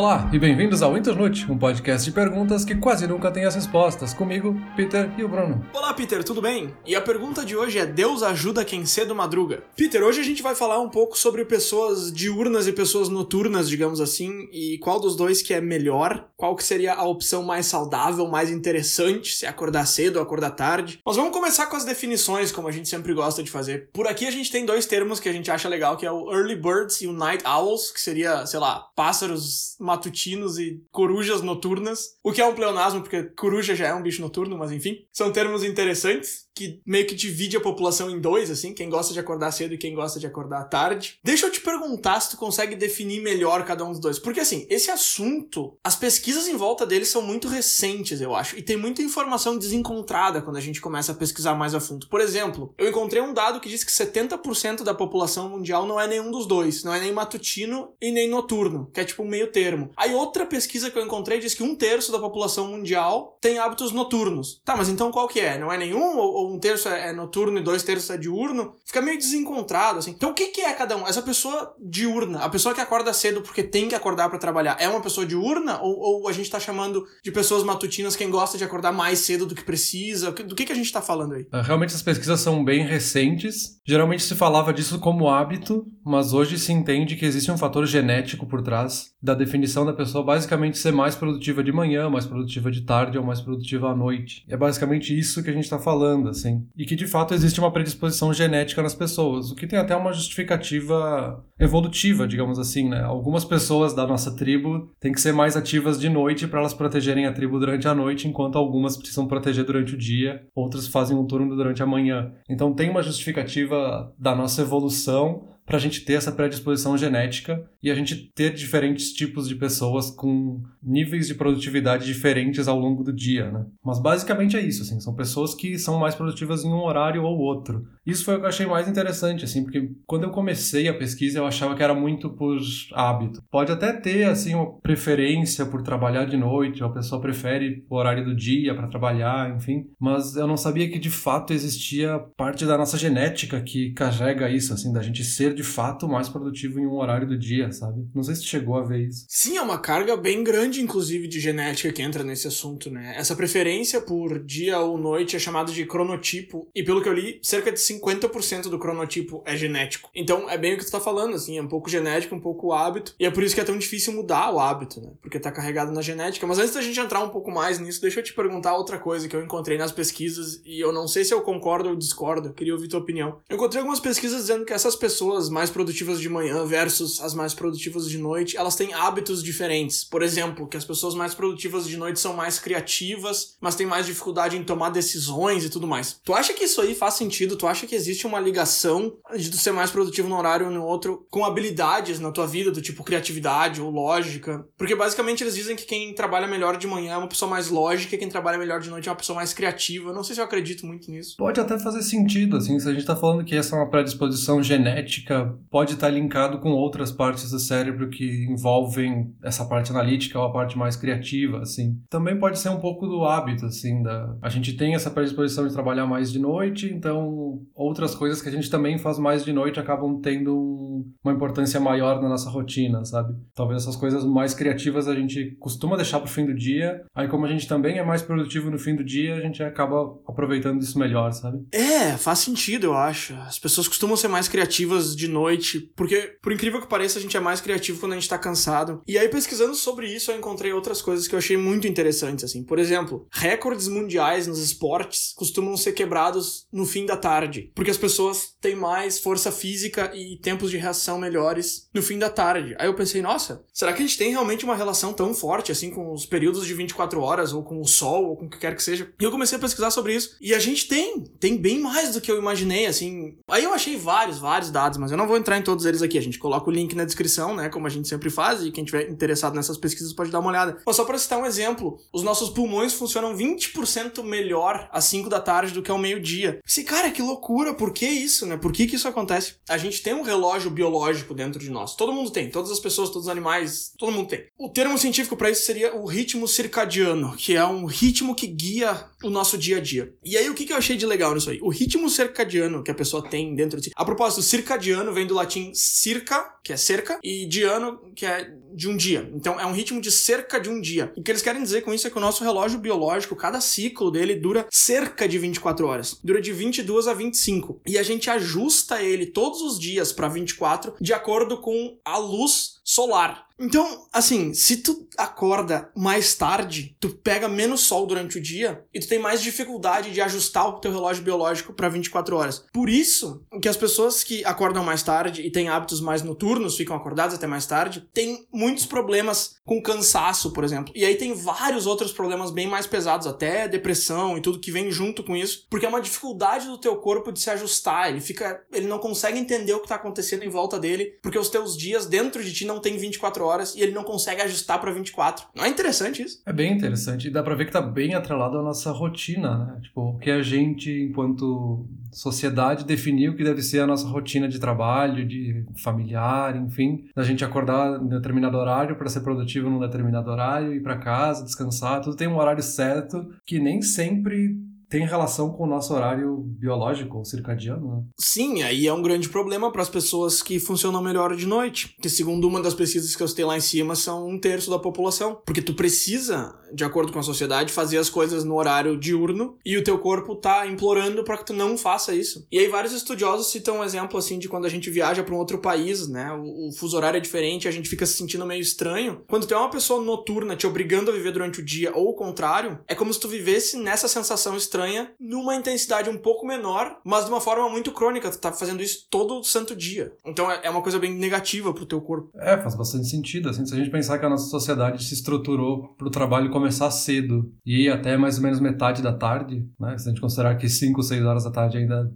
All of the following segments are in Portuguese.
Olá e bem-vindos ao Internote, um podcast de perguntas que quase nunca tem as respostas. Comigo, Peter e o Bruno. Olá, Peter, tudo bem? E a pergunta de hoje é: Deus ajuda quem cedo madruga? Peter, hoje a gente vai falar um pouco sobre pessoas diurnas e pessoas noturnas, digamos assim, e qual dos dois que é melhor, qual que seria a opção mais saudável, mais interessante, se acordar cedo ou acordar tarde. Mas vamos começar com as definições, como a gente sempre gosta de fazer. Por aqui a gente tem dois termos que a gente acha legal, que é o early birds e o night owls, que seria, sei lá, pássaros matutinos e corujas noturnas. O que é um pleonasmo, porque coruja já é um bicho noturno, mas enfim. São termos interessantes que meio que divide a população em dois, assim, quem gosta de acordar cedo e quem gosta de acordar tarde. Deixa eu te perguntar se tu consegue definir melhor cada um dos dois. Porque assim, esse assunto, as pesquisas em volta dele são muito recentes, eu acho, e tem muita informação desencontrada quando a gente começa a pesquisar mais a fundo. Por exemplo, eu encontrei um dado que diz que 70% da população mundial não é nenhum dos dois, não é nem matutino e nem noturno, que é tipo um meio termo. Aí outra pesquisa que eu encontrei diz que um terço da população mundial tem hábitos noturnos. Tá, mas então qual que é? Não é nenhum ou, ou um terço é, é noturno e dois terços é diurno? Fica meio desencontrado, assim. Então o que, que é cada um? Essa pessoa diurna, a pessoa que acorda cedo porque tem que acordar para trabalhar, é uma pessoa diurna? Ou, ou, a gente tá chamando de pessoas matutinas quem gosta de acordar mais cedo do que precisa? Do que, que a gente tá falando aí? Ah, realmente as pesquisas são bem recentes. Geralmente se falava disso como hábito, mas hoje se entende que existe um fator genético por trás da definição da pessoa basicamente ser mais produtiva de manhã, mais produtiva de tarde ou mais produtiva à noite. É basicamente isso que a gente está falando, assim. E que de fato existe uma predisposição genética nas pessoas, o que tem até uma justificativa evolutiva, digamos assim, né? Algumas pessoas da nossa tribo têm que ser mais ativas de noite para elas protegerem a tribo durante a noite, enquanto algumas precisam proteger durante o dia, outras fazem um turno durante a manhã. Então tem uma justificativa da nossa evolução para a gente ter essa predisposição genética e a gente ter diferentes tipos de pessoas com níveis de produtividade diferentes ao longo do dia, né? Mas basicamente é isso, assim, são pessoas que são mais produtivas em um horário ou outro. Isso foi o que eu achei mais interessante, assim, porque quando eu comecei a pesquisa eu achava que era muito por hábito. Pode até ter, assim, uma preferência por trabalhar de noite, ou a pessoa prefere o horário do dia para trabalhar, enfim, mas eu não sabia que de fato existia parte da nossa genética que carrega isso, assim, da gente ser de fato mais produtivo em um horário do dia, sabe? Não sei se chegou a ver isso. Sim, é uma carga bem grande, inclusive, de genética que entra nesse assunto, né? Essa preferência por dia ou noite é chamada de cronotipo, e pelo que eu li, cerca de 50% do cronotipo é genético. Então, é bem o que tu tá falando, assim, é um pouco genético, um pouco hábito, e é por isso que é tão difícil mudar o hábito, né? Porque tá carregado na genética. Mas antes da gente entrar um pouco mais nisso, deixa eu te perguntar outra coisa que eu encontrei nas pesquisas, e eu não sei se eu concordo ou discordo, eu queria ouvir tua opinião. Eu encontrei algumas pesquisas dizendo que essas pessoas mais produtivas de manhã versus as mais produtivas de noite, elas têm hábitos diferentes. Por exemplo, que as pessoas mais produtivas de noite são mais criativas, mas têm mais dificuldade em tomar decisões e tudo mais. Tu acha que isso aí faz sentido? Tu acha que existe uma ligação de tu ser mais produtivo no horário ou no outro com habilidades na tua vida, do tipo criatividade ou lógica? Porque basicamente eles dizem que quem trabalha melhor de manhã é uma pessoa mais lógica quem trabalha melhor de noite é uma pessoa mais criativa. Não sei se eu acredito muito nisso. Pode até fazer sentido, assim, se a gente tá falando que essa é uma predisposição genética pode estar linkado com outras partes do cérebro que envolvem essa parte analítica ou a parte mais criativa, assim. Também pode ser um pouco do hábito, assim, da... A gente tem essa predisposição de trabalhar mais de noite, então outras coisas que a gente também faz mais de noite acabam tendo um... uma importância maior na nossa rotina, sabe? Talvez essas coisas mais criativas a gente costuma deixar pro fim do dia, aí como a gente também é mais produtivo no fim do dia, a gente acaba aproveitando isso melhor, sabe? É, faz sentido, eu acho. As pessoas costumam ser mais criativas de noite, porque, por incrível que pareça, a gente é mais criativo quando a gente tá cansado. E aí, pesquisando sobre isso, eu encontrei outras coisas que eu achei muito interessantes, assim. Por exemplo, recordes mundiais nos esportes costumam ser quebrados no fim da tarde, porque as pessoas têm mais força física e tempos de reação melhores no fim da tarde. Aí eu pensei, nossa, será que a gente tem realmente uma relação tão forte, assim, com os períodos de 24 horas, ou com o sol, ou com o que quer que seja? E eu comecei a pesquisar sobre isso, e a gente tem, tem bem mais do que eu imaginei, assim. Aí eu achei vários, vários dados, mas eu não vou entrar em todos eles aqui. A gente coloca o link na descrição, né? Como a gente sempre faz, e quem tiver interessado nessas pesquisas pode dar uma olhada. Mas só para citar um exemplo, os nossos pulmões funcionam 20% melhor às 5 da tarde do que ao meio-dia. Esse cara, que loucura, por que isso, né? Por que, que isso acontece? A gente tem um relógio biológico dentro de nós. Todo mundo tem, todas as pessoas, todos os animais, todo mundo tem. O termo científico para isso seria o ritmo circadiano, que é um ritmo que guia o nosso dia a dia. E aí, o que, que eu achei de legal nisso aí? O ritmo circadiano que a pessoa tem dentro de si. A propósito, circadiano circadiano vem do latim circa, que é cerca, e diano, que é de um dia. Então é um ritmo de cerca de um dia. O que eles querem dizer com isso é que o nosso relógio biológico, cada ciclo dele dura cerca de 24 horas. Dura de 22 a 25. E a gente ajusta ele todos os dias para 24 de acordo com a luz solar. Então, assim, se tu acorda mais tarde, tu pega menos sol durante o dia e tu tem mais dificuldade de ajustar o teu relógio biológico para 24 horas. Por isso que as pessoas que acordam mais tarde e têm hábitos mais noturnos, ficam acordadas até mais tarde, têm muitos problemas com cansaço, por exemplo. E aí tem vários outros problemas bem mais pesados, até depressão e tudo que vem junto com isso, porque é uma dificuldade do teu corpo de se ajustar. Ele fica, ele não consegue entender o que tá acontecendo em volta dele, porque os teus dias dentro de ti não tem 24 horas e ele não consegue ajustar para 24. Não é interessante isso? É bem interessante. E dá pra ver que tá bem atrelado à nossa rotina, né? Tipo, o que a gente, enquanto sociedade, definiu que deve ser a nossa rotina de trabalho, de familiar, enfim. Da gente acordar em determinado horário para ser produtivo num determinado horário, ir para casa, descansar. Tudo tem um horário certo que nem sempre tem relação com o nosso horário biológico circadiano, né? Sim, aí é um grande problema para as pessoas que funcionam melhor de noite. Que, segundo uma das pesquisas que eu citei lá em cima, são um terço da população. Porque tu precisa, de acordo com a sociedade, fazer as coisas no horário diurno e o teu corpo tá implorando para que tu não faça isso. E aí, vários estudiosos citam um exemplo assim de quando a gente viaja para um outro país, né? O, o fuso horário é diferente, a gente fica se sentindo meio estranho. Quando tu é uma pessoa noturna te obrigando a viver durante o dia ou o contrário, é como se tu vivesse nessa sensação estranha numa intensidade um pouco menor, mas de uma forma muito crônica. Tu tá fazendo isso todo santo dia. Então é, é uma coisa bem negativa pro teu corpo. É, faz bastante sentido. Assim, se a gente pensar que a nossa sociedade se estruturou pro trabalho começar cedo e ir até mais ou menos metade da tarde, né? Se a gente considerar que 5, 6 horas da tarde ainda,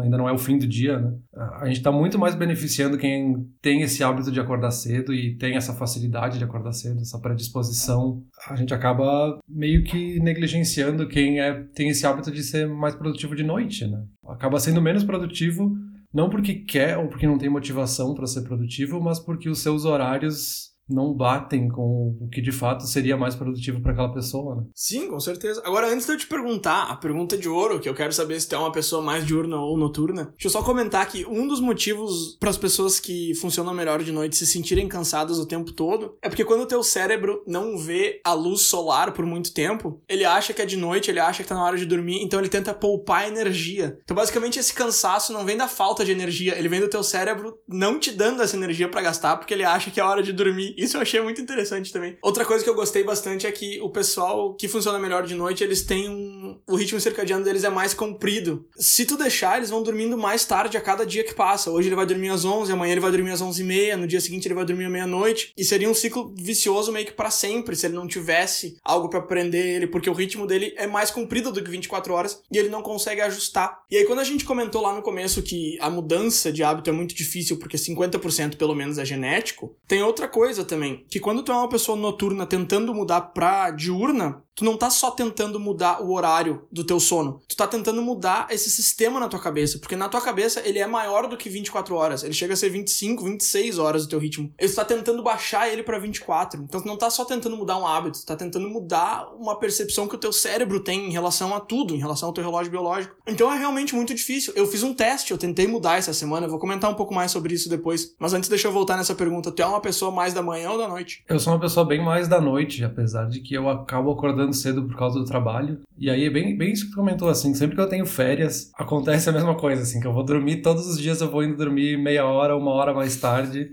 ainda não é o fim do dia, né? A gente tá muito mais beneficiando quem tem esse hábito de acordar cedo e tem essa facilidade de acordar cedo, essa predisposição. A gente acaba meio que negligenciando quem é, tem esse hábito de ser mais produtivo de noite, né? Acaba sendo menos produtivo não porque quer ou porque não tem motivação para ser produtivo, mas porque os seus horários não batem com o que de fato seria mais produtivo para aquela pessoa, né? Sim, com certeza. Agora, antes de eu te perguntar, a pergunta de ouro, que eu quero saber se tu é uma pessoa mais diurna ou noturna, deixa eu só comentar que um dos motivos para as pessoas que funcionam melhor de noite se sentirem cansadas o tempo todo é porque quando o teu cérebro não vê a luz solar por muito tempo, ele acha que é de noite, ele acha que tá na hora de dormir, então ele tenta poupar energia. Então, basicamente, esse cansaço não vem da falta de energia, ele vem do teu cérebro não te dando essa energia para gastar porque ele acha que é hora de dormir isso eu achei muito interessante também. Outra coisa que eu gostei bastante é que o pessoal que funciona melhor de noite, eles têm um. O ritmo circadiano deles é mais comprido. Se tu deixar, eles vão dormindo mais tarde a cada dia que passa. Hoje ele vai dormir às 11, amanhã ele vai dormir às 11 e meia, no dia seguinte ele vai dormir à meia-noite. E seria um ciclo vicioso meio que para sempre, se ele não tivesse algo para prender ele, porque o ritmo dele é mais comprido do que 24 horas e ele não consegue ajustar. E aí, quando a gente comentou lá no começo que a mudança de hábito é muito difícil, porque 50% pelo menos é genético, tem outra coisa também, que quando tu é uma pessoa noturna tentando mudar pra diurna, tu não tá só tentando mudar o horário do teu sono, tu tá tentando mudar esse sistema na tua cabeça, porque na tua cabeça ele é maior do que 24 horas, ele chega a ser 25, 26 horas do teu ritmo. Ele tá tentando baixar ele para 24. Então tu não tá só tentando mudar um hábito, tu tá tentando mudar uma percepção que o teu cérebro tem em relação a tudo, em relação ao teu relógio biológico. Então é realmente muito difícil. Eu fiz um teste, eu tentei mudar essa semana, eu vou comentar um pouco mais sobre isso depois, mas antes deixa eu voltar nessa pergunta, tu é uma pessoa mais da manhã ou da noite? Eu sou uma pessoa bem mais da noite, apesar de que eu acabo acordando cedo por causa do trabalho. E aí é bem, bem isso que tu comentou, assim, sempre que eu tenho férias, acontece a mesma coisa, assim, que eu vou dormir todos os dias, eu vou indo dormir meia hora, uma hora mais tarde.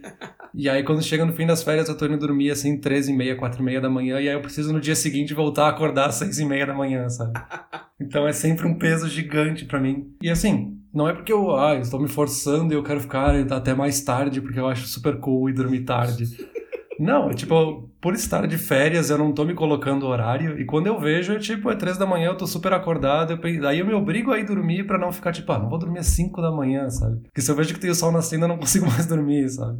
e aí quando chega no fim das férias, eu tô indo dormir, assim, três e meia, quatro e meia da manhã, e aí eu preciso no dia seguinte voltar a acordar às seis e meia da manhã, sabe? Então é sempre um peso gigante para mim. E assim, não é porque eu ah, estou me forçando e eu quero ficar até mais tarde, porque eu acho super cool e dormir tarde. Não, tipo, por estar de férias, eu não tô me colocando horário. E quando eu vejo, é tipo, é três da manhã, eu tô super acordado. Eu, eu me obrigo a ir dormir pra não ficar, tipo, ah, não vou dormir às cinco da manhã, sabe? Porque se eu vejo que tem o sol nascendo, eu não consigo mais dormir, sabe?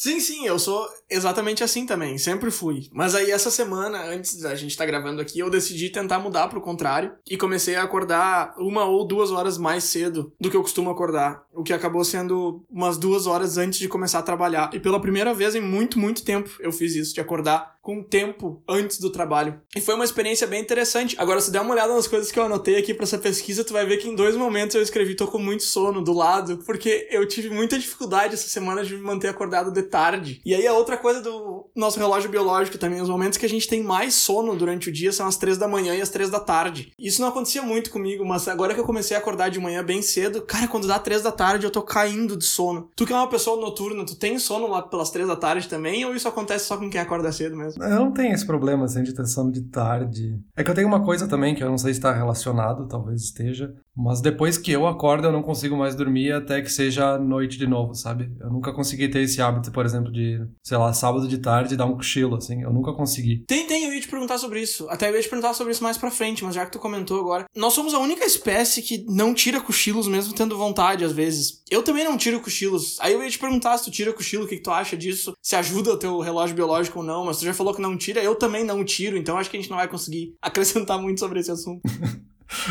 Sim, sim, eu sou exatamente assim também, sempre fui. Mas aí essa semana, antes da gente estar tá gravando aqui, eu decidi tentar mudar pro contrário e comecei a acordar uma ou duas horas mais cedo do que eu costumo acordar, o que acabou sendo umas duas horas antes de começar a trabalhar. E pela primeira vez em muito, muito tempo eu fiz isso, de acordar com tempo antes do trabalho. E foi uma experiência bem interessante. Agora, se der uma olhada nas coisas que eu anotei aqui para essa pesquisa, tu vai ver que em dois momentos eu escrevi tô com muito sono do lado, porque eu tive muita dificuldade essa semana de me manter acordado de tarde. E aí a outra coisa do nosso relógio biológico também, os momentos que a gente tem mais sono durante o dia são as três da manhã e as três da tarde. Isso não acontecia muito comigo, mas agora que eu comecei a acordar de manhã bem cedo, cara, quando dá três da tarde eu tô caindo de sono. Tu que é uma pessoa noturna, tu tem sono lá pelas três da tarde também, ou isso acontece só com quem acorda cedo mesmo? Eu não tenho esse problema, assim, de ter sono de tarde. É que eu tenho uma coisa também que eu não sei se está relacionado, talvez esteja, mas depois que eu acordo, eu não consigo mais dormir até que seja noite de novo, sabe? Eu nunca consegui ter esse hábito, por exemplo, de, sei lá, sábado de tarde dar um cochilo, assim. Eu nunca consegui. Tem, tem, eu ia te perguntar sobre isso. Até eu ia te perguntar sobre isso mais pra frente, mas já que tu comentou agora. Nós somos a única espécie que não tira cochilos mesmo tendo vontade, às vezes. Eu também não tiro cochilos. Aí eu ia te perguntar se tu tira cochilo, o que, que tu acha disso? Se ajuda o teu relógio biológico ou não, mas tu já falou que não tira, eu também não tiro, então acho que a gente não vai conseguir acrescentar muito sobre esse assunto.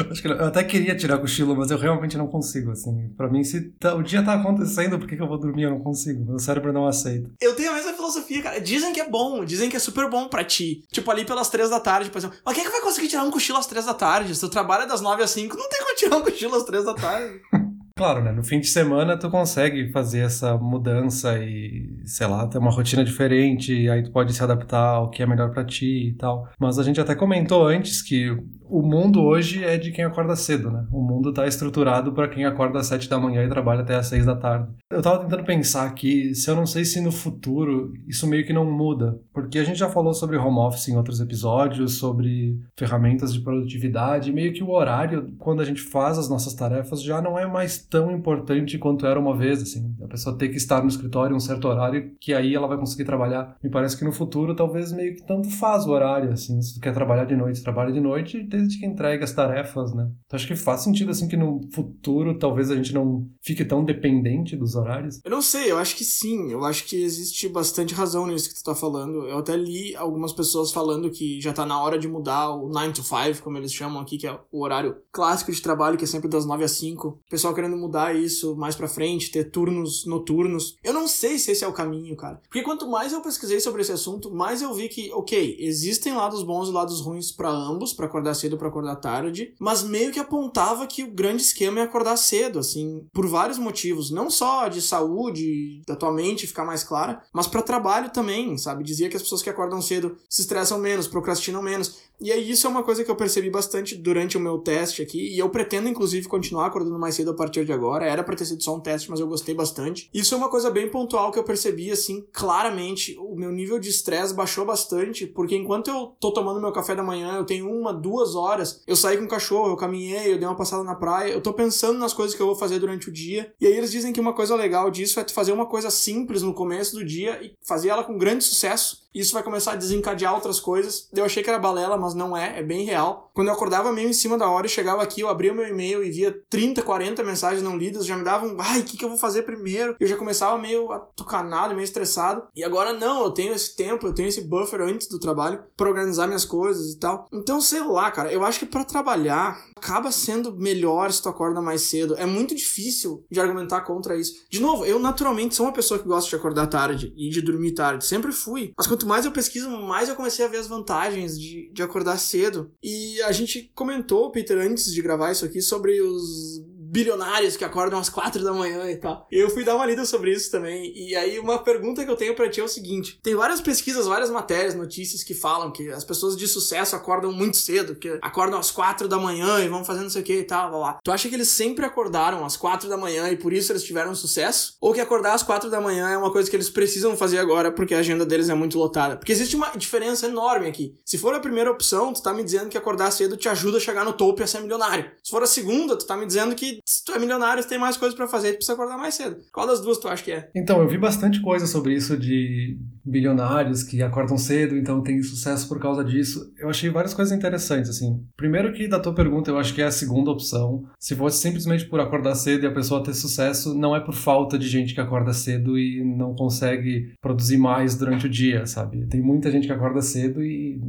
Acho que eu até queria tirar cochilo, mas eu realmente não consigo, assim. Pra mim, se tá, o dia tá acontecendo, por que, que eu vou dormir? Eu não consigo. Meu cérebro não aceita. Eu tenho a mesma filosofia, cara. Dizem que é bom, dizem que é super bom pra ti. Tipo, ali pelas três da tarde, por exemplo. Mas quem é que vai conseguir tirar um cochilo às três da tarde? Se tu trabalha das nove às cinco, não tem como tirar um cochilo às três da tarde. Claro, né? No fim de semana tu consegue fazer essa mudança e, sei lá, ter uma rotina diferente, e aí tu pode se adaptar ao que é melhor para ti e tal. Mas a gente até comentou antes que o mundo hoje é de quem acorda cedo, né? O mundo tá estruturado para quem acorda às sete da manhã e trabalha até às seis da tarde. Eu tava tentando pensar aqui se eu não sei se no futuro isso meio que não muda, porque a gente já falou sobre home office em outros episódios, sobre ferramentas de produtividade, meio que o horário quando a gente faz as nossas tarefas já não é mais tão importante quanto era uma vez, assim. A pessoa ter que estar no escritório um certo horário que aí ela vai conseguir trabalhar. Me parece que no futuro talvez meio que tanto faz o horário, assim. Se tu quer trabalhar de noite, trabalha de noite, desde que entregue as tarefas, né? Então acho que faz sentido, assim, que no futuro talvez a gente não fique tão dependente dos horários. Eu não sei, eu acho que sim. Eu acho que existe bastante razão nisso que tu tá falando. Eu até li algumas pessoas falando que já tá na hora de mudar o 9 to 5, como eles chamam aqui, que é o horário clássico de trabalho, que é sempre das 9 às 5. O pessoal querendo mudar isso mais pra frente, ter turnos noturnos. Eu não sei se esse é o caminho, cara. Porque quanto mais eu pesquisei sobre esse assunto, mais eu vi que, ok, existem lados bons e lados ruins para ambos, para acordar cedo ou pra acordar tarde, mas meio que apontava que o grande esquema é acordar cedo, assim, por vários motivos. Não só de saúde, da tua mente ficar mais clara, mas para trabalho também, sabe? Dizia que as pessoas que acordam cedo se estressam menos, procrastinam menos. E aí isso é uma coisa que eu percebi bastante durante o meu teste aqui, e eu pretendo inclusive continuar acordando mais cedo a partir de agora. Era para ter sido só um teste, mas eu gostei bastante. Isso é uma coisa bem pontual que eu percebi assim, claramente, o meu nível de estresse baixou bastante, porque enquanto eu tô tomando meu café da manhã, eu tenho uma, duas horas, eu saí com o cachorro, eu caminhei, eu dei uma passada na praia, eu tô pensando nas coisas que eu vou fazer durante o dia. E aí eles dizem que uma coisa legal disso é fazer uma coisa simples no começo do dia e fazer ela com grande sucesso isso vai começar a desencadear outras coisas. Eu achei que era balela, mas não é, é bem real. Quando eu acordava meio em cima da hora e chegava aqui, eu abria meu e-mail e via 30, 40 mensagens não lidas, já me davam, ai, o que, que eu vou fazer primeiro? Eu já começava meio atucanado, meio estressado. E agora não, eu tenho esse tempo, eu tenho esse buffer antes do trabalho para organizar minhas coisas e tal. Então, sei lá, cara, eu acho que para trabalhar acaba sendo melhor se tu acorda mais cedo. É muito difícil de argumentar contra isso. De novo, eu naturalmente sou uma pessoa que gosta de acordar tarde e de dormir tarde, sempre fui. Mas quanto mais eu pesquiso, mais eu comecei a ver as vantagens de, de acordar cedo. E a gente comentou, Peter, antes de gravar isso aqui, sobre os bilionários que acordam às quatro da manhã e tal. Eu fui dar uma lida sobre isso também. E aí, uma pergunta que eu tenho para ti é o seguinte: tem várias pesquisas, várias matérias, notícias que falam que as pessoas de sucesso acordam muito cedo, que acordam às quatro da manhã e vão fazendo não sei o que e tal. Tu acha que eles sempre acordaram às quatro da manhã e por isso eles tiveram sucesso? Ou que acordar às quatro da manhã é uma coisa que eles precisam fazer agora porque a agenda deles é muito lotada? Porque existe uma diferença enorme aqui. Se for a primeira opção, tu tá me dizendo que acordar cedo te ajuda a chegar no topo e a ser milionário. Se for a segunda, tu tá me dizendo que se tu é milionário, tu tem mais coisas para fazer, tu precisa acordar mais cedo. Qual das duas tu acha que é? Então, eu vi bastante coisa sobre isso de bilionários que acordam cedo, então tem sucesso por causa disso. Eu achei várias coisas interessantes, assim. Primeiro que da tua pergunta, eu acho que é a segunda opção. Se fosse simplesmente por acordar cedo e a pessoa ter sucesso, não é por falta de gente que acorda cedo e não consegue produzir mais durante o dia, sabe? Tem muita gente que acorda cedo e,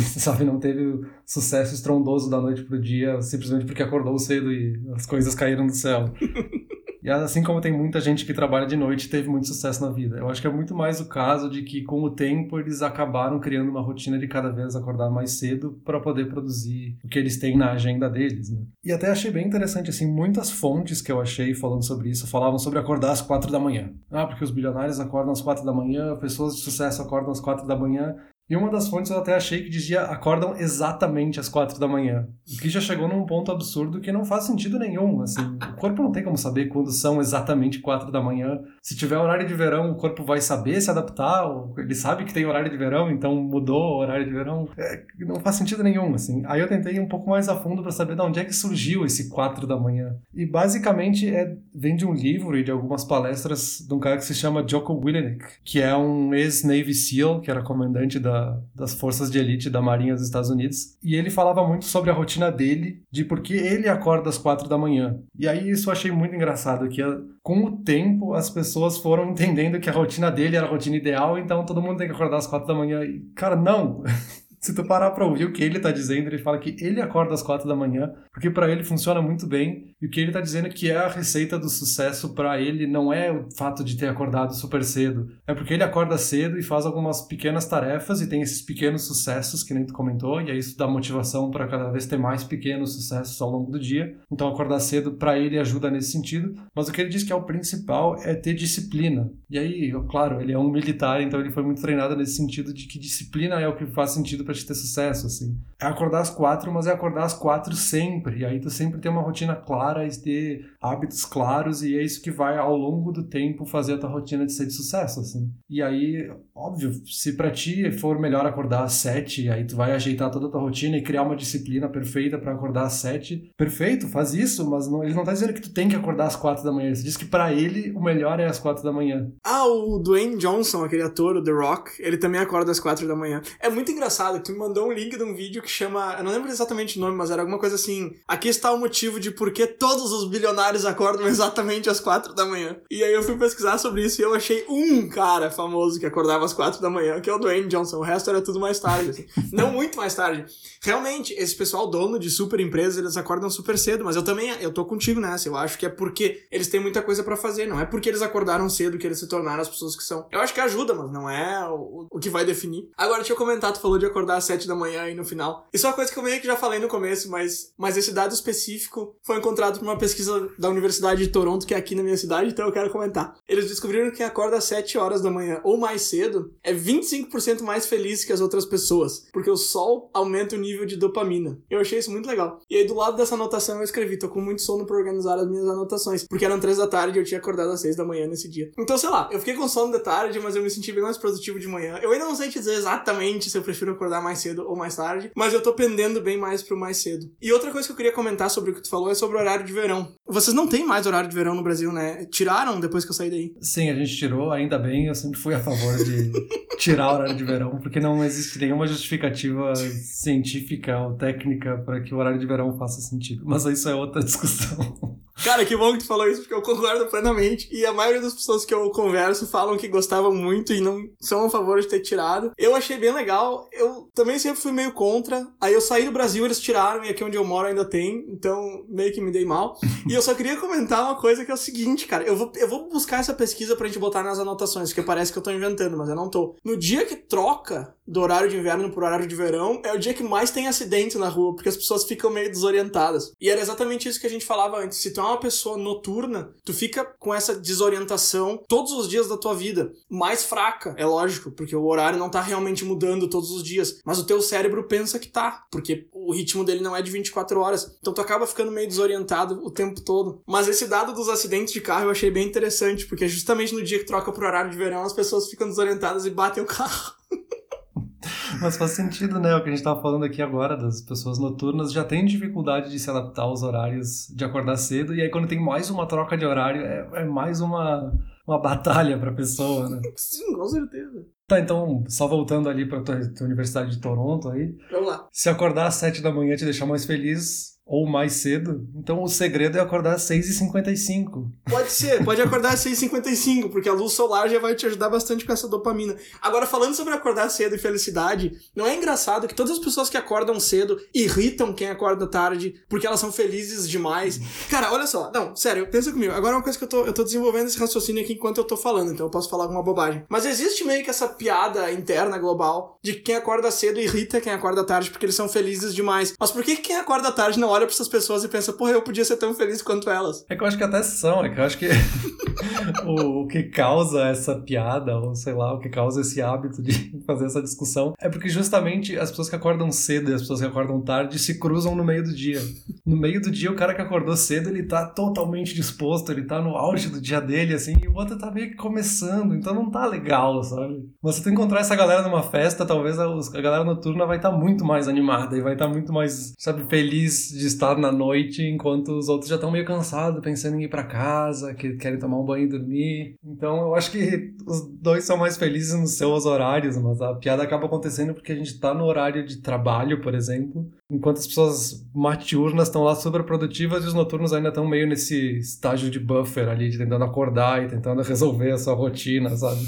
sabe, não teve sucesso estrondoso da noite pro dia simplesmente porque acordou cedo e as coisas caíram do céu. E assim como tem muita gente que trabalha de noite teve muito sucesso na vida. Eu acho que é muito mais o caso de que com o tempo eles acabaram criando uma rotina de cada vez acordar mais cedo para poder produzir o que eles têm na agenda deles, né? E até achei bem interessante assim, muitas fontes que eu achei falando sobre isso falavam sobre acordar às quatro da manhã. Ah, porque os bilionários acordam às quatro da manhã, pessoas de sucesso acordam às quatro da manhã. E uma das fontes eu até achei que dizia acordam exatamente às quatro da manhã. O que já chegou num ponto absurdo que não faz sentido nenhum. Assim, o corpo não tem como saber quando são exatamente quatro da manhã. Se tiver horário de verão, o corpo vai saber se adaptar. Ele sabe que tem horário de verão, então mudou o horário de verão. É, não faz sentido nenhum. Assim. Aí eu tentei ir um pouco mais a fundo para saber de onde é que surgiu esse quatro da manhã. E basicamente é, vem de um livro e de algumas palestras de um cara que se chama Joko Willenick, que é um ex-Navy SEAL, que era comandante da das forças de elite da Marinha dos Estados Unidos. E ele falava muito sobre a rotina dele, de por que ele acorda às quatro da manhã. E aí isso eu achei muito engraçado, que com o tempo as pessoas foram entendendo que a rotina dele era a rotina ideal, então todo mundo tem que acordar às quatro da manhã. E, cara, não! se tu parar pra ouvir o que ele tá dizendo, ele fala que ele acorda às quatro da manhã, porque para ele funciona muito bem, e o que ele tá dizendo é que é a receita do sucesso para ele não é o fato de ter acordado super cedo, é porque ele acorda cedo e faz algumas pequenas tarefas e tem esses pequenos sucessos que nem tu comentou, e aí isso dá motivação para cada vez ter mais pequenos sucessos ao longo do dia. Então acordar cedo para ele ajuda nesse sentido, mas o que ele diz que é o principal é ter disciplina. E aí, claro, ele é um militar, então ele foi muito treinado nesse sentido de que disciplina é o que faz sentido para te ter sucesso, assim. É acordar às quatro, mas é acordar às quatro sempre. E aí tu sempre tem uma rotina clara e ter hábitos claros, e é isso que vai, ao longo do tempo, fazer a tua rotina de ser de sucesso, assim. E aí, óbvio, se para ti for melhor acordar às sete, aí tu vai ajeitar toda a tua rotina e criar uma disciplina perfeita para acordar às sete, perfeito, faz isso, mas não, ele não tá dizendo que tu tem que acordar às quatro da manhã. Ele diz que para ele o melhor é às quatro da manhã. Ah, o Dwayne Johnson, aquele ator, o The Rock, ele também acorda às quatro da manhã. É muito engraçado tu me mandou um link de um vídeo que chama. Eu não lembro exatamente o nome, mas era alguma coisa assim. Aqui está o motivo de por que todos os bilionários acordam exatamente às quatro da manhã. E aí eu fui pesquisar sobre isso e eu achei um cara famoso que acordava às quatro da manhã, que é o Dwayne Johnson. O resto era tudo mais tarde, assim. não muito mais tarde. Realmente, esse pessoal dono de super empresas, eles acordam super cedo, mas eu também, eu tô contigo nessa. Eu acho que é porque eles têm muita coisa para fazer, não é porque eles acordaram cedo que eles se tornaram as pessoas que são. Eu acho que ajuda, mas não é o, o que vai definir. Agora, deixa eu comentar, tu falou de acordar às 7 da manhã aí no final. Isso é uma coisa que eu meio que já falei no começo, mas, mas esse dado específico foi encontrado por uma pesquisa da Universidade de Toronto, que é aqui na minha cidade, então eu quero comentar. Eles descobriram que acorda às 7 horas da manhã ou mais cedo é 25% mais feliz que as outras pessoas, porque o sol aumenta o nível de dopamina. Eu achei isso muito legal. E aí do lado dessa anotação eu escrevi, tô com muito sono pra organizar as minhas anotações, porque eram 3 da tarde e eu tinha acordado às 6 da manhã nesse dia. Então, sei lá, eu fiquei com sono de tarde, mas eu me senti bem mais produtivo de manhã. Eu ainda não sei te dizer exatamente se eu prefiro acordar mais cedo ou mais tarde, mas eu tô pendendo bem mais pro mais cedo. E outra coisa que eu queria comentar sobre o que tu falou é sobre o horário de verão. Vocês não têm mais horário de verão no Brasil, né? Tiraram depois que eu saí daí? Sim, a gente tirou, ainda bem, eu sempre fui a favor de tirar o horário de verão, porque não existe nenhuma justificativa científica ou técnica para que o horário de verão faça sentido. Mas isso é outra discussão. Cara, que bom que tu falou isso, porque eu concordo plenamente. E a maioria das pessoas que eu converso falam que gostavam muito e não são a favor de ter tirado. Eu achei bem legal. Eu também sempre fui meio contra. Aí eu saí do Brasil, eles tiraram, e aqui onde eu moro ainda tem. Então, meio que me dei mal. E eu só queria comentar uma coisa que é o seguinte, cara. Eu vou, eu vou buscar essa pesquisa pra gente botar nas anotações, porque parece que eu tô inventando, mas eu não tô. No dia que troca do horário de inverno pro horário de verão, é o dia que mais tem acidente na rua, porque as pessoas ficam meio desorientadas. E era exatamente isso que a gente falava antes. Se tu é uma pessoa noturna, tu fica com essa desorientação todos os dias da tua vida. Mais fraca, é lógico, porque o horário não tá realmente mudando todos os dias. Mas o teu cérebro pensa que tá, porque o ritmo dele não é de 24 horas. Então tu acaba ficando meio desorientado o tempo todo. Mas esse dado dos acidentes de carro eu achei bem interessante, porque justamente no dia que troca pro horário de verão, as pessoas ficam desorientadas e batem o carro. Mas faz sentido, né? O que a gente tava falando aqui agora, das pessoas noturnas já tem dificuldade de se adaptar aos horários de acordar cedo, e aí quando tem mais uma troca de horário, é, é mais uma, uma batalha pra pessoa, né? Sim, com certeza. Tá, então, só voltando ali pra tua, tua Universidade de Toronto aí. Vamos lá. Se acordar às sete da manhã te deixar mais feliz, ou mais cedo. Então o segredo é acordar às 6h55. Pode ser, pode acordar às 6h55, porque a luz solar já vai te ajudar bastante com essa dopamina. Agora, falando sobre acordar cedo e felicidade, não é engraçado que todas as pessoas que acordam cedo irritam quem acorda tarde, porque elas são felizes demais. Cara, olha só, não, sério, pensa comigo. Agora é uma coisa que eu tô, eu tô desenvolvendo esse raciocínio aqui enquanto eu tô falando, então eu posso falar alguma bobagem. Mas existe meio que essa piada interna global de que quem acorda cedo irrita quem acorda tarde porque eles são felizes demais. Mas por que quem acorda tarde não olha pra essas pessoas e pensa, porra, eu podia ser tão feliz quanto elas? É que eu acho que até são, é que eu acho que o, o que causa essa piada, ou sei lá, o que causa esse hábito de fazer essa discussão, é porque justamente as pessoas que acordam cedo e as pessoas que acordam tarde se cruzam no meio do dia. No meio do dia, o cara que acordou cedo, ele tá totalmente disposto, ele tá no auge do dia dele, assim, e o outro tá meio que começando, então não tá legal, sabe? Mas se tu encontrar essa galera numa festa, talvez a, a galera noturna vai estar tá muito mais animada e vai estar tá muito mais, sabe, feliz de estar na noite, enquanto os outros já estão meio cansados, pensando em ir para casa, que querem tomar um banho e dormir. Então eu acho que os dois são mais felizes nos seus horários, mas a piada acaba acontecendo porque a gente tá no horário de trabalho, por exemplo, enquanto as pessoas matiurnas estão lá super produtivas e os noturnos ainda estão meio nesse estágio de buffer ali, de tentando acordar e tentando resolver a sua rotina, sabe?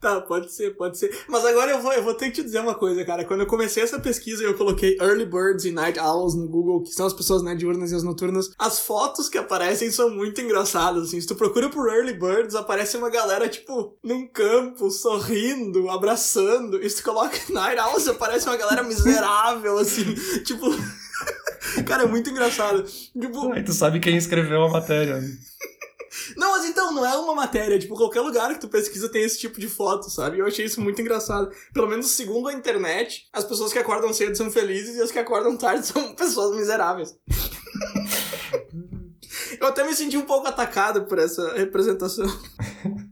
Tá, pode ser, pode ser. Mas agora eu vou, eu vou ter que te dizer uma coisa, cara. Quando eu comecei essa pesquisa e eu coloquei Early Birds e Night Owls no Google, que são as pessoas né, diurnas e as noturnas, as fotos que aparecem são muito engraçadas, assim. Se tu procura por Early Birds, aparece uma galera, tipo, num campo, sorrindo, abraçando. E se tu coloca Night Owls, aparece uma galera miserável, assim. tipo... cara, é muito engraçado. Tipo... Aí tu sabe quem escreveu a matéria. Não, mas então, não é uma matéria. Tipo, qualquer lugar que tu pesquisa tem esse tipo de foto, sabe? Eu achei isso muito engraçado. Pelo menos segundo a internet, as pessoas que acordam cedo são felizes e as que acordam tarde são pessoas miseráveis. Eu até me senti um pouco atacado por essa representação.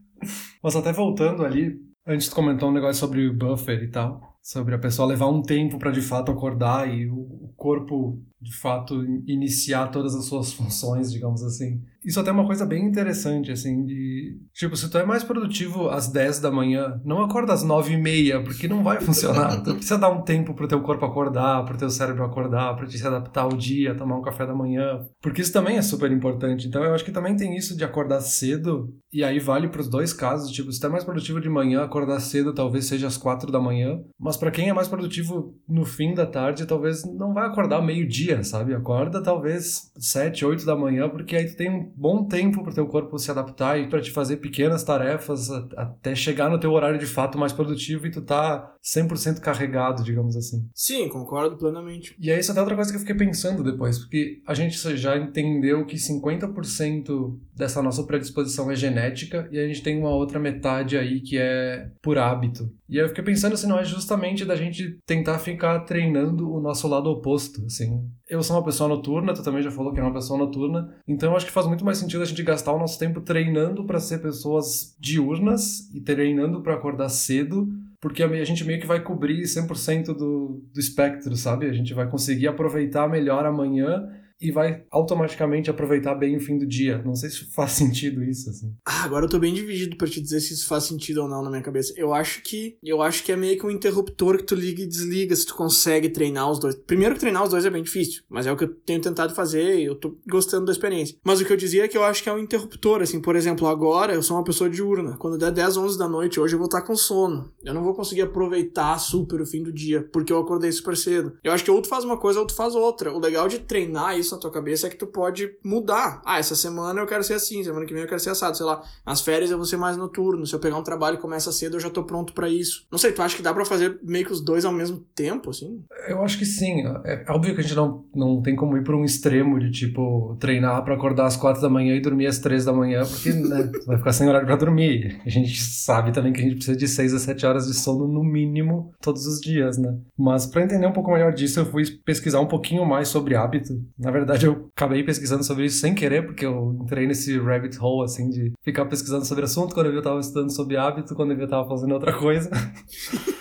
Mas até voltando ali, antes tu comentou um negócio sobre o buffer e tal, sobre a pessoa levar um tempo para de fato acordar e o corpo de fato iniciar todas as suas funções, digamos assim. Isso até é uma coisa bem interessante, assim, de... Tipo, se tu é mais produtivo às 10 da manhã, não acorda às 9 e meia, porque não vai funcionar. tu precisa dar um tempo pro teu corpo acordar, pro teu cérebro acordar, pra te se adaptar ao dia, tomar um café da manhã. Porque isso também é super importante. Então eu acho que também tem isso de acordar cedo, e aí vale pros dois casos. Tipo, se tu é mais produtivo de manhã, acordar cedo talvez seja às 4 da manhã. Mas para quem é mais produtivo no fim da tarde, talvez não vai acordar meio-dia, sabe? Acorda talvez 7, 8 da manhã, porque aí tu tem um bom tempo para o teu corpo se adaptar e para te fazer pequenas tarefas até chegar no teu horário de fato mais produtivo e tu tá 100% carregado, digamos assim. Sim, concordo plenamente. E aí isso é até outra coisa que eu fiquei pensando depois, porque a gente já entendeu que 50% dessa nossa predisposição é genética e a gente tem uma outra metade aí que é por hábito. E eu fiquei pensando se não é justamente da gente tentar ficar treinando o nosso lado oposto, assim. Eu sou uma pessoa noturna, tu também já falou que é uma pessoa noturna, então eu acho que faz muito mais sentido a gente gastar o nosso tempo treinando para ser pessoas diurnas e treinando para acordar cedo, porque a gente meio que vai cobrir 100% do, do espectro, sabe? A gente vai conseguir aproveitar melhor amanhã e vai automaticamente aproveitar bem o fim do dia. Não sei se faz sentido isso, assim. Ah, agora eu tô bem dividido para te dizer se isso faz sentido ou não na minha cabeça. Eu acho que eu acho que é meio que um interruptor que tu liga e desliga se tu consegue treinar os dois. Primeiro que treinar os dois é bem difícil, mas é o que eu tenho tentado fazer e eu tô gostando da experiência. Mas o que eu dizia é que eu acho que é um interruptor, assim, por exemplo, agora eu sou uma pessoa diurna. Quando der 10, 11 da noite, hoje eu vou estar com sono. Eu não vou conseguir aproveitar super o fim do dia, porque eu acordei super cedo. Eu acho que ou tu faz uma coisa ou tu faz outra. O legal de treinar isso isso na tua cabeça é que tu pode mudar. Ah, essa semana eu quero ser assim, semana que vem eu quero ser assado, sei lá. Nas férias eu vou ser mais noturno. Se eu pegar um trabalho e começa cedo, eu já tô pronto para isso. Não sei, tu acha que dá para fazer meio que os dois ao mesmo tempo, assim? Eu acho que sim. É, óbvio que a gente não, não tem como ir para um extremo de, tipo, treinar para acordar às quatro da manhã e dormir às três da manhã, porque, né, vai ficar sem horário para dormir. A gente sabe também que a gente precisa de seis a sete horas de sono no mínimo todos os dias, né? Mas para entender um pouco melhor disso, eu fui pesquisar um pouquinho mais sobre hábito. Na verdade, eu acabei pesquisando sobre isso sem querer, porque eu entrei nesse rabbit hole, assim, de ficar pesquisando sobre assunto. Quando eu vi, eu tava estudando sobre hábito, quando eu vi, eu tava fazendo outra coisa.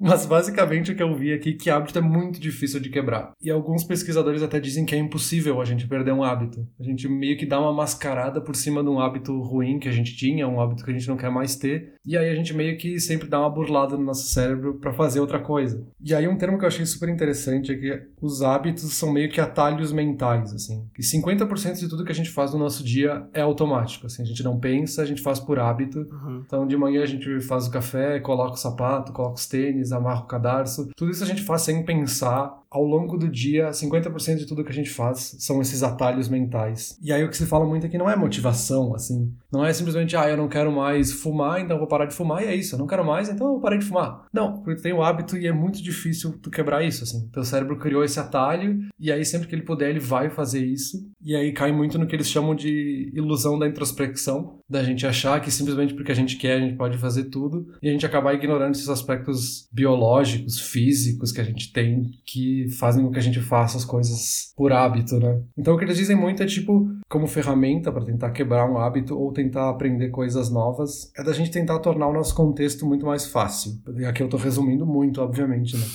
Mas basicamente o que eu vi aqui é que hábito é muito difícil de quebrar. E alguns pesquisadores até dizem que é impossível a gente perder um hábito. A gente meio que dá uma mascarada por cima de um hábito ruim que a gente tinha, um hábito que a gente não quer mais ter. E aí a gente meio que sempre dá uma burlada no nosso cérebro para fazer outra coisa. E aí um termo que eu achei super interessante é que os hábitos são meio que atalhos mentais, assim. E 50% de tudo que a gente faz no nosso dia é automático, assim. A gente não pensa, a gente faz por hábito. Uhum. Então de manhã a gente faz o café, coloca o sapato, coloca os tênis, amarra o cadarço. Tudo isso a gente faz sem pensar ao longo do dia, 50% de tudo que a gente faz são esses atalhos mentais. E aí o que se fala muito aqui não é motivação, assim. Não é simplesmente, ah, eu não quero mais fumar, então vou parar de fumar, e é isso. Eu não quero mais, então eu parei de fumar. Não, porque tu tem o hábito e é muito difícil tu quebrar isso, assim. Teu cérebro criou esse atalho, e aí sempre que ele puder, ele vai fazer isso. E aí cai muito no que eles chamam de ilusão da introspecção, da gente achar que simplesmente porque a gente quer, a gente pode fazer tudo, e a gente acabar ignorando esses aspectos biológicos, físicos que a gente tem, que fazem com que a gente faça as coisas por hábito, né? Então o que eles dizem muito é tipo, como ferramenta para tentar quebrar um hábito ou tentar aprender coisas novas, é da gente tentar tornar o nosso contexto muito mais fácil. E aqui eu tô resumindo muito, obviamente, né?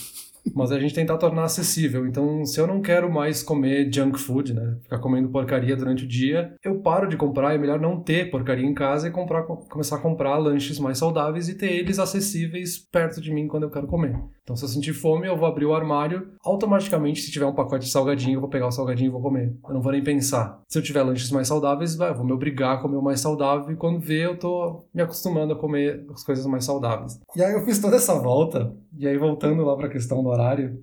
Mas a gente tentar tornar acessível. Então, se eu não quero mais comer junk food, né, ficar comendo porcaria durante o dia, eu paro de comprar. É melhor não ter porcaria em casa e comprar, começar a comprar lanches mais saudáveis e ter eles acessíveis perto de mim quando eu quero comer. Então, se eu sentir fome, eu vou abrir o armário. Automaticamente, se tiver um pacote de salgadinho, eu vou pegar o salgadinho e vou comer. Eu não vou nem pensar. Se eu tiver lanches mais saudáveis, vai, eu vou me obrigar a comer o mais saudável. E quando vê, eu tô me acostumando a comer as coisas mais saudáveis. E aí eu fiz toda essa volta. E aí, voltando lá pra questão do horário.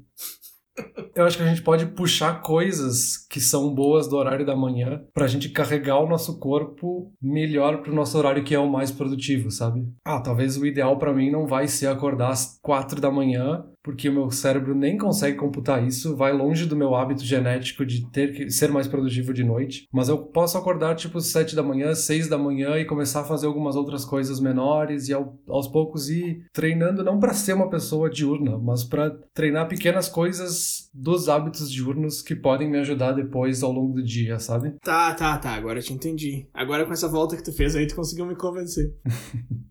Eu acho que a gente pode puxar coisas que são boas do horário da manhã pra gente carregar o nosso corpo melhor pro nosso horário que é o mais produtivo, sabe? Ah, talvez o ideal para mim não vai ser acordar às quatro da manhã porque o meu cérebro nem consegue computar isso, vai longe do meu hábito genético de ter que ser mais produtivo de noite, mas eu posso acordar tipo sete da manhã, seis da manhã e começar a fazer algumas outras coisas menores e ao, aos poucos ir treinando não para ser uma pessoa diurna, mas para treinar pequenas coisas dos hábitos diurnos que podem me ajudar depois ao longo do dia, sabe? Tá, tá, tá, agora eu te entendi. Agora com essa volta que tu fez aí tu conseguiu me convencer.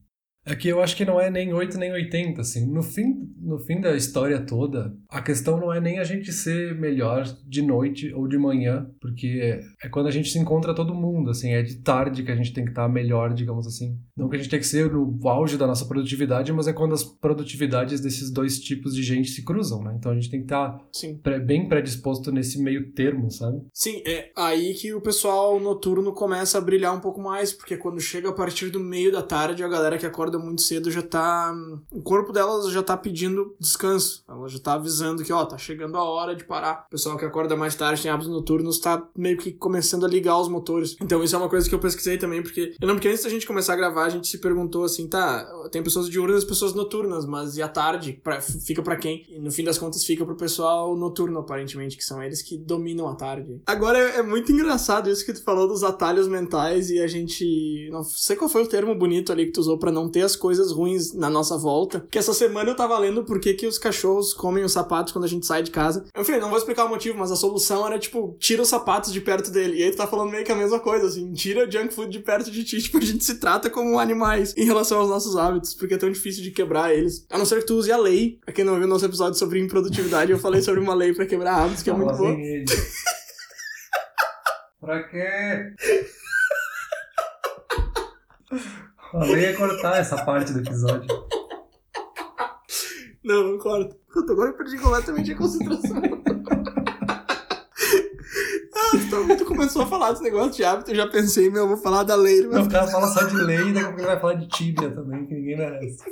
É que eu acho que não é nem 8 nem 80, assim. No fim, no fim da história toda, a questão não é nem a gente ser melhor de noite ou de manhã, porque é quando a gente se encontra todo mundo, assim. É de tarde que a gente tem que estar melhor, digamos assim. Não que a gente tem que ser no auge da nossa produtividade, mas é quando as produtividades desses dois tipos de gente se cruzam, né? Então a gente tem que estar bem predisposto nesse meio termo, sabe? Sim, é aí que o pessoal noturno começa a brilhar um pouco mais, porque quando chega a partir do meio da tarde, a galera que acorda muito cedo já tá. O corpo delas já tá pedindo descanso. Ela já tá avisando que, ó, tá chegando a hora de parar. O pessoal que acorda mais tarde, tem hábitos noturnos, tá meio que começando a ligar os motores. Então, isso é uma coisa que eu pesquisei também, porque eu lembro que antes da gente começar a gravar, a gente se perguntou assim, tá, tem pessoas diurnas e pessoas noturnas, mas e a tarde? Pra, fica para quem? E no fim das contas, fica pro pessoal noturno, aparentemente, que são eles que dominam a tarde. Agora, é, é muito engraçado isso que tu falou dos atalhos mentais e a gente. Não sei qual foi o termo bonito ali que tu usou para não ter as coisas ruins na nossa volta. Que essa semana eu tava lendo por que, que os cachorros comem os sapatos quando a gente sai de casa. Eu falei, não vou explicar o motivo, mas a solução era tipo, tira os sapatos de perto dele. E aí tu tá falando meio que a mesma coisa, assim, tira junk food de perto de ti. Tipo, a gente se trata como animais em relação aos nossos hábitos, porque é tão difícil de quebrar eles. A não ser que tu use a lei. Pra quem não viu nosso episódio sobre improdutividade, eu falei sobre uma lei para quebrar hábitos, que é muito boa. pra quê? Falei ia cortar essa parte do episódio. Não, não corta. Agora eu perdi completamente a concentração. ah, então, tu começou a falar desse negócio de hábito, eu já pensei, meu, eu vou falar da lei. Não, o cara fala só de lei, daqui a pouco ele vai falar de tíbia também, que ninguém merece.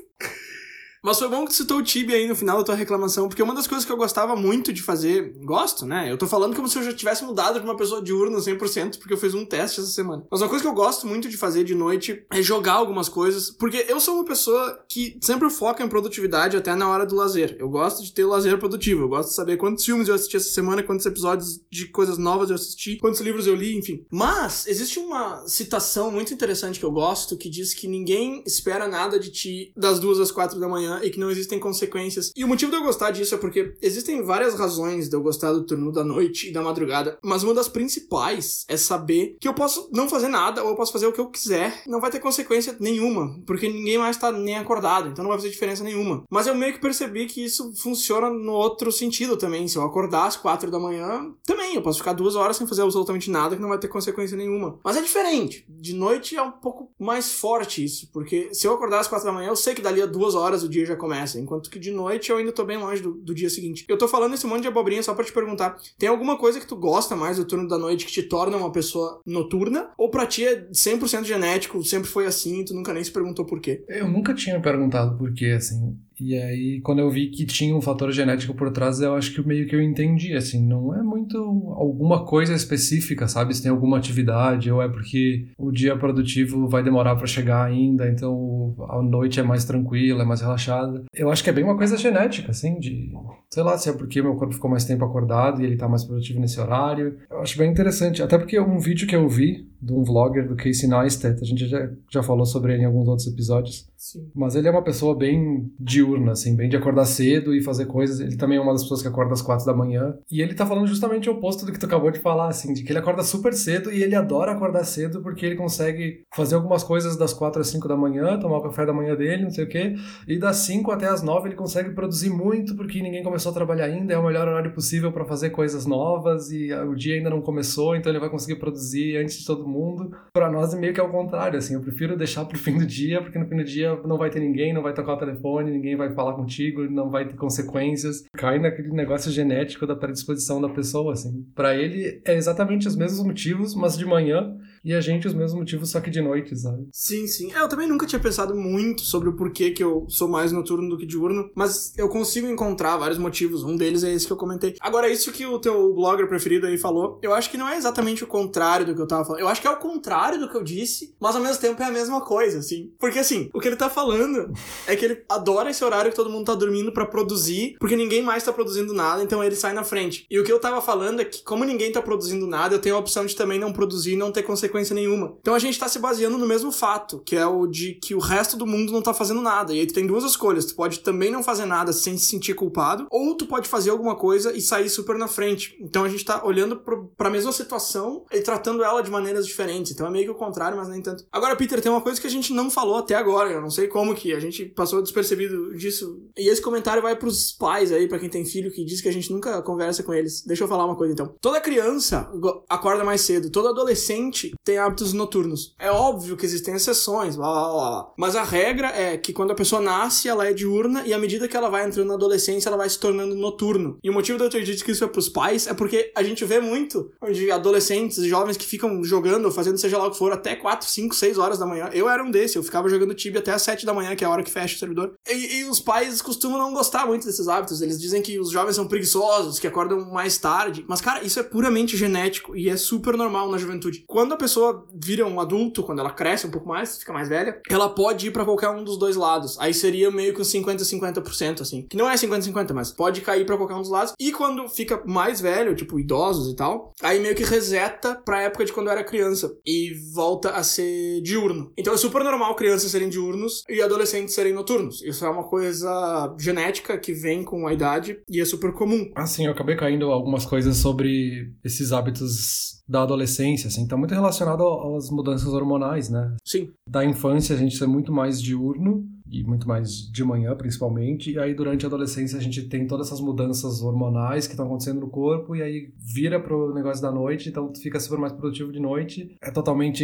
Mas foi bom que citou o Tibia aí no final da tua reclamação, porque uma das coisas que eu gostava muito de fazer, gosto, né? Eu tô falando como se eu já tivesse mudado pra uma pessoa diurna 100%, porque eu fiz um teste essa semana. Mas uma coisa que eu gosto muito de fazer de noite é jogar algumas coisas, porque eu sou uma pessoa que sempre foca em produtividade até na hora do lazer. Eu gosto de ter lazer produtivo, eu gosto de saber quantos filmes eu assisti essa semana, quantos episódios de coisas novas eu assisti, quantos livros eu li, enfim. Mas existe uma citação muito interessante que eu gosto que diz que ninguém espera nada de ti das duas às quatro da manhã manhã e que não existem consequências. E o motivo de eu gostar disso é porque existem várias razões de eu gostar do turno da noite e da madrugada, mas uma das principais é saber que eu posso não fazer nada ou eu posso fazer o que eu quiser, não vai ter consequência nenhuma, porque ninguém mais tá nem acordado, então não vai fazer diferença nenhuma. Mas eu meio que percebi que isso funciona no outro sentido também. Se eu acordar às quatro da manhã, também eu posso ficar duas horas sem fazer absolutamente nada que não vai ter consequência nenhuma. Mas é diferente. De noite é um pouco mais forte isso, porque se eu acordar às quatro da manhã, eu sei que dali a duas horas o dia já começa, enquanto que de noite eu ainda tô bem longe do, do dia seguinte. Eu tô falando esse monte de abobrinha só pra te perguntar: tem alguma coisa que tu gosta mais do turno da noite que te torna uma pessoa noturna? Ou pra ti é 100% genético, sempre foi assim, tu nunca nem se perguntou por quê? Eu nunca tinha perguntado por quê, assim. E aí, quando eu vi que tinha um fator genético por trás, eu acho que meio que eu entendi, assim, não é muito alguma coisa específica, sabe? Se tem alguma atividade, ou é porque o dia produtivo vai demorar para chegar ainda, então a noite é mais tranquila, é mais relaxada. Eu acho que é bem uma coisa genética, assim, de, sei lá, se é porque meu corpo ficou mais tempo acordado e ele tá mais produtivo nesse horário. Eu acho bem interessante, até porque um vídeo que eu vi de um vlogger do Casey Neistat, a gente já, já falou sobre ele em alguns outros episódios, Sim. mas ele é uma pessoa bem diurna, assim, bem de acordar cedo e fazer coisas. Ele também é uma das pessoas que acorda às quatro da manhã. E ele tá falando justamente o oposto do que tu acabou de falar, assim, de que ele acorda super cedo e ele adora acordar cedo porque ele consegue fazer algumas coisas das quatro às cinco da manhã, tomar o café da manhã dele, não sei o quê. E das cinco até as nove ele consegue produzir muito porque ninguém começou a trabalhar ainda, é o melhor horário possível para fazer coisas novas e o dia ainda não começou, então ele vai conseguir produzir antes de todo mundo. Para nós é meio que ao contrário, assim, eu prefiro deixar pro fim do dia, porque no fim do dia não vai ter ninguém, não vai tocar o telefone, ninguém vai falar contigo, não vai ter consequências. Cai naquele negócio genético da predisposição da pessoa, assim. Para ele é exatamente os mesmos motivos, mas de manhã e a gente os mesmos motivos, só que de noite, sabe? Sim, sim. É, eu também nunca tinha pensado muito sobre o porquê que eu sou mais noturno do que diurno, mas eu consigo encontrar vários motivos. Um deles é esse que eu comentei. Agora, isso que o teu blogger preferido aí falou, eu acho que não é exatamente o contrário do que eu tava falando. Eu acho que é o contrário do que eu disse, mas ao mesmo tempo é a mesma coisa, assim. Porque assim, o que ele tá falando é que ele adora esse horário que todo mundo tá dormindo para produzir, porque ninguém mais tá produzindo nada, então ele sai na frente. E o que eu tava falando é que, como ninguém tá produzindo nada, eu tenho a opção de também não produzir e não ter consequência nenhuma. Então a gente tá se baseando no mesmo fato, que é o de que o resto do mundo não tá fazendo nada. E aí tu tem duas escolhas. Tu pode também não fazer nada sem se sentir culpado, ou tu pode fazer alguma coisa e sair super na frente. Então a gente tá olhando pro, pra mesma situação e tratando ela de maneiras diferentes. Então é meio que o contrário, mas nem tanto. Agora, Peter, tem uma coisa que a gente não falou até agora. Eu não sei como que a gente passou despercebido disso. E esse comentário vai pros pais aí, para quem tem filho, que diz que a gente nunca conversa com eles. Deixa eu falar uma coisa então. Toda criança acorda mais cedo, todo adolescente tem hábitos noturnos. É óbvio que existem exceções, blá, blá, blá. mas a regra é que quando a pessoa nasce, ela é diurna e à medida que ela vai entrando na adolescência, ela vai se tornando noturno. E o motivo de eu ter dito que isso é pros pais é porque a gente vê muito de adolescentes e jovens que ficam jogando ou fazendo seja lá o que for até 4, 5, 6 horas da manhã. Eu era um desse, eu ficava jogando Tibia até as 7 da manhã, que é a hora que fecha o servidor. E, e os pais costumam não gostar muito desses hábitos. Eles dizem que os jovens são preguiçosos, que acordam mais tarde. Mas, cara, isso é puramente genético e é super normal na juventude. Quando a pessoa vira um adulto, quando ela cresce um pouco mais, fica mais velha, ela pode ir para qualquer um dos dois lados. Aí seria meio que um 50-50%, assim. Que não é 50-50, mas pode cair para qualquer um dos lados. E quando fica mais velho, tipo idosos e tal, aí meio que reseta pra época de quando era criança e volta a ser diurno. Então é super normal crianças serem diurnos e adolescentes serem noturnos. Isso é uma coisa genética que vem com a idade e é super comum. Assim, eu acabei caindo algumas coisas sobre esses hábitos da adolescência, assim, tá muito relacionado às mudanças hormonais, né? Sim. Da infância a gente ser muito mais diurno e muito mais de manhã, principalmente. E aí, durante a adolescência, a gente tem todas essas mudanças hormonais que estão acontecendo no corpo, e aí vira pro negócio da noite, então tu fica super mais produtivo de noite. É totalmente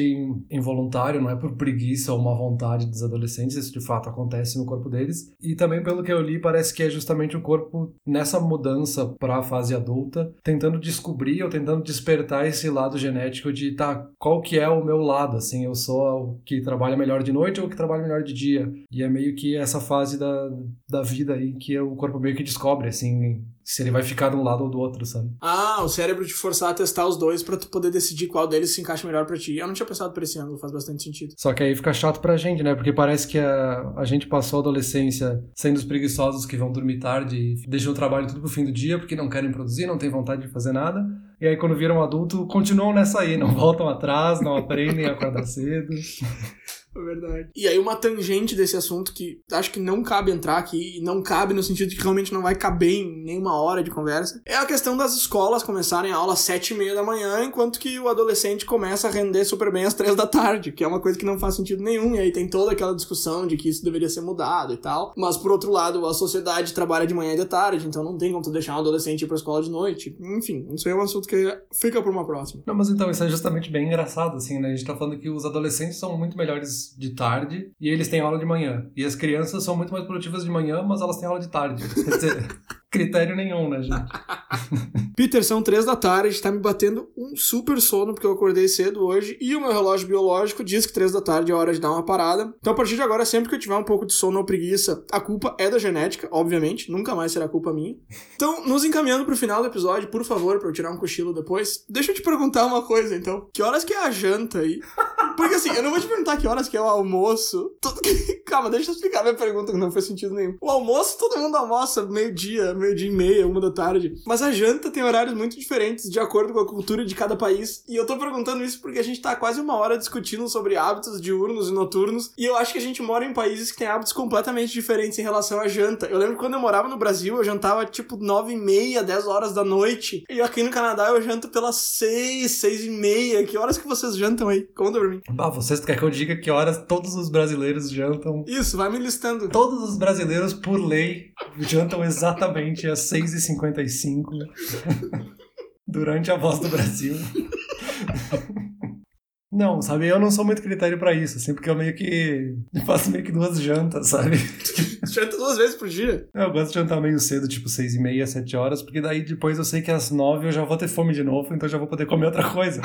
involuntário, não é por preguiça ou má vontade dos adolescentes, isso de fato acontece no corpo deles. E também, pelo que eu li, parece que é justamente o corpo nessa mudança para a fase adulta, tentando descobrir ou tentando despertar esse lado genético de, tá, qual que é o meu lado, assim, eu sou o que trabalha melhor de noite ou o que trabalha melhor de dia. E é meio que essa fase da, da vida aí que o corpo meio que descobre, assim, se ele vai ficar de um lado ou do outro, sabe? Ah, o cérebro te forçar a testar os dois para tu poder decidir qual deles se encaixa melhor para ti. Eu não tinha pensado por esse ângulo, faz bastante sentido. Só que aí fica chato pra gente, né? Porque parece que a, a gente passou a adolescência sendo os preguiçosos que vão dormir tarde e deixam o trabalho tudo pro fim do dia porque não querem produzir, não têm vontade de fazer nada. E aí quando viram adulto, continuam nessa aí, não voltam atrás, não aprendem a acordar cedo. É verdade. E aí, uma tangente desse assunto que acho que não cabe entrar aqui, e não cabe no sentido de que realmente não vai caber em nenhuma hora de conversa, é a questão das escolas começarem a aula às sete e meia da manhã, enquanto que o adolescente começa a render super bem às três da tarde, que é uma coisa que não faz sentido nenhum. E aí tem toda aquela discussão de que isso deveria ser mudado e tal. Mas, por outro lado, a sociedade trabalha de manhã e de tarde, então não tem como tu deixar um adolescente ir pra escola de noite. Enfim, isso aí é um assunto que fica por uma próxima. Não, mas então, isso é justamente bem engraçado, assim, né? A gente tá falando que os adolescentes são muito melhores de tarde e eles têm aula de manhã. E as crianças são muito mais produtivas de manhã, mas elas têm aula de tarde. Quer dizer, critério nenhum, né, gente? Peter, são três da tarde, tá me batendo um super sono porque eu acordei cedo hoje e o meu relógio biológico diz que três da tarde é hora de dar uma parada. Então, a partir de agora, sempre que eu tiver um pouco de sono ou preguiça, a culpa é da genética, obviamente, nunca mais será culpa minha. Então, nos encaminhando pro final do episódio, por favor, pra eu tirar um cochilo depois, deixa eu te perguntar uma coisa, então. Que horas que é a janta aí? Porque assim, eu não vou te perguntar que horas que é o almoço. Calma, deixa eu explicar minha pergunta que não faz sentido nenhum. O almoço, todo mundo almoça meio-dia, meio-dia e meia, uma da tarde. Mas a janta tem horários muito diferentes de acordo com a cultura de cada país. E eu tô perguntando isso porque a gente tá quase uma hora discutindo sobre hábitos diurnos e noturnos. E eu acho que a gente mora em países que têm hábitos completamente diferentes em relação à janta. Eu lembro que quando eu morava no Brasil, eu jantava tipo nove e meia, dez horas da noite. E aqui no Canadá eu janto pelas seis, seis e meia. Que horas que vocês jantam aí? Conta pra mim. Bah, vocês querem que eu diga que horas todos os brasileiros jantam? Isso, vai me listando. Todos os brasileiros, por lei, jantam exatamente às 6h55 durante a voz do Brasil. Não, sabe, eu não sou muito critério pra isso, assim, porque eu meio que faço meio que duas jantas, sabe? Janta duas vezes por dia? Eu gosto de jantar meio cedo, tipo seis e meia, sete horas, porque daí depois eu sei que às nove eu já vou ter fome de novo, então eu já vou poder comer outra coisa.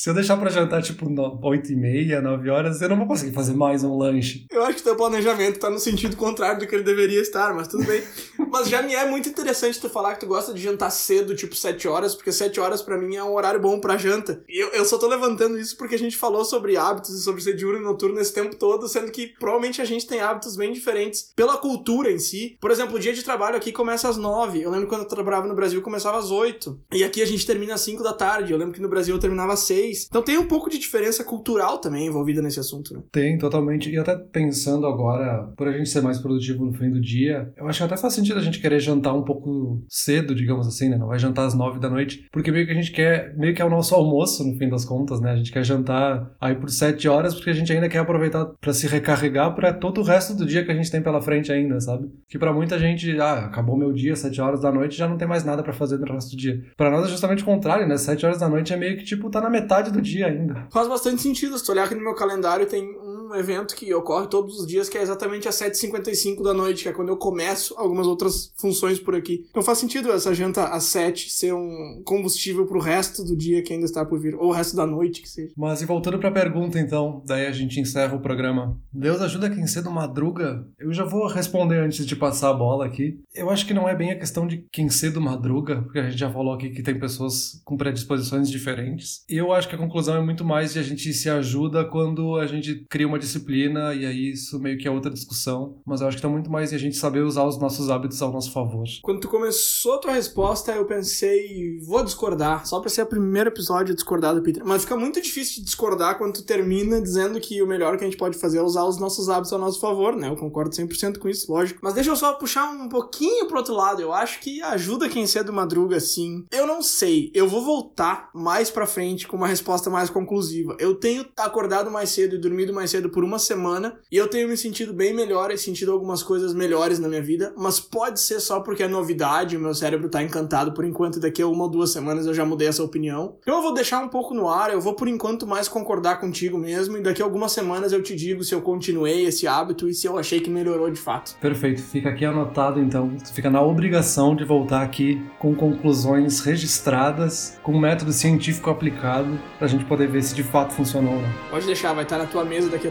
Se eu deixar pra jantar, tipo, no- oito e meia, nove horas, eu não vou conseguir fazer mais um lanche. Eu acho que teu planejamento tá no sentido contrário do que ele deveria estar, mas tudo bem. mas já me é muito interessante tu falar que tu gosta de jantar cedo, tipo 7 horas, porque 7 horas pra mim é um horário bom pra janta. E eu, eu só tô levantando isso porque a gente falou sobre hábitos e sobre ser diurno e noturno esse tempo todo, sendo que provavelmente a gente tem hábitos bem diferentes pela cultura em si. Por exemplo, o dia de trabalho aqui começa às 9. Eu lembro quando eu trabalhava no Brasil começava às 8. E aqui a gente termina às 5 da tarde. Eu lembro que no Brasil eu terminava às 6. Então tem um pouco de diferença cultural também envolvida nesse assunto, né? Tem, totalmente. E até pensando agora, por a gente ser mais produtivo no fim do dia, eu acho que até faz sentido a gente querer jantar um pouco cedo, digamos assim, né? Não vai jantar às nove da noite, porque meio que a gente quer, meio que é o nosso almoço, no fim das contas, né? A gente quer jantar aí por sete horas, porque a gente ainda quer aproveitar pra se recarregar pra todo o resto do dia que a gente tem pela frente ainda, sabe? Que pra muita gente, ah, acabou meu dia, sete horas da noite, já não tem mais nada pra fazer no resto do dia. Pra nós é justamente o contrário, né? Sete horas da noite é meio que, tipo, tá na metade do dia ainda. Faz bastante sentido. Se tu olhar aqui no meu calendário, tem um evento que ocorre todos os dias, que é exatamente às 7h55 da noite, que é quando eu começo algumas outras funções por aqui. Então faz sentido essa janta às 7 ser um combustível pro resto do dia que ainda está por vir, ou o resto da noite que seja. Mas e voltando pra pergunta, então, daí a gente encerra o programa. Deus ajuda quem cedo madruga? Eu já vou responder antes de passar a bola aqui. Eu acho que não é bem a questão de quem cedo madruga, porque a gente já falou aqui que tem pessoas com predisposições diferentes. E eu acho que a conclusão é muito mais de a gente se ajuda quando a gente cria uma disciplina, e aí isso meio que é outra discussão. Mas eu acho que tá muito mais de a gente saber usar os nossos hábitos ao nosso favor. Quando tu começou a tua resposta, eu pensei, vou discordar, só pra ser o primeiro episódio discordar do Peter. Mas fica muito difícil de discordar quando tu termina dizendo que o melhor que a gente pode fazer é usar os nossos hábitos ao nosso favor, né? Eu concordo 100% com isso, lógico. Mas deixa eu só puxar um pouquinho pro outro lado. Eu acho que ajuda quem cedo madruga, sim. Eu não sei, eu vou voltar mais pra frente com uma resposta mais conclusiva. Eu tenho acordado mais cedo e dormido mais cedo por uma semana, e eu tenho me sentido bem melhor e sentido algumas coisas melhores na minha vida, mas pode ser só porque é novidade, o meu cérebro tá encantado por enquanto, e daqui a uma ou duas semanas eu já mudei essa opinião. Então eu vou deixar um pouco no ar, eu vou por enquanto mais concordar contigo mesmo, e daqui a algumas semanas eu te digo se eu continuei esse hábito e se eu achei que melhorou de fato. Perfeito, fica aqui anotado então. Tu fica na obrigação de voltar aqui com conclusões registradas, com método científico aplicado, pra gente poder ver se de fato funcionou ou não. Pode deixar, vai estar na tua mesa daqui a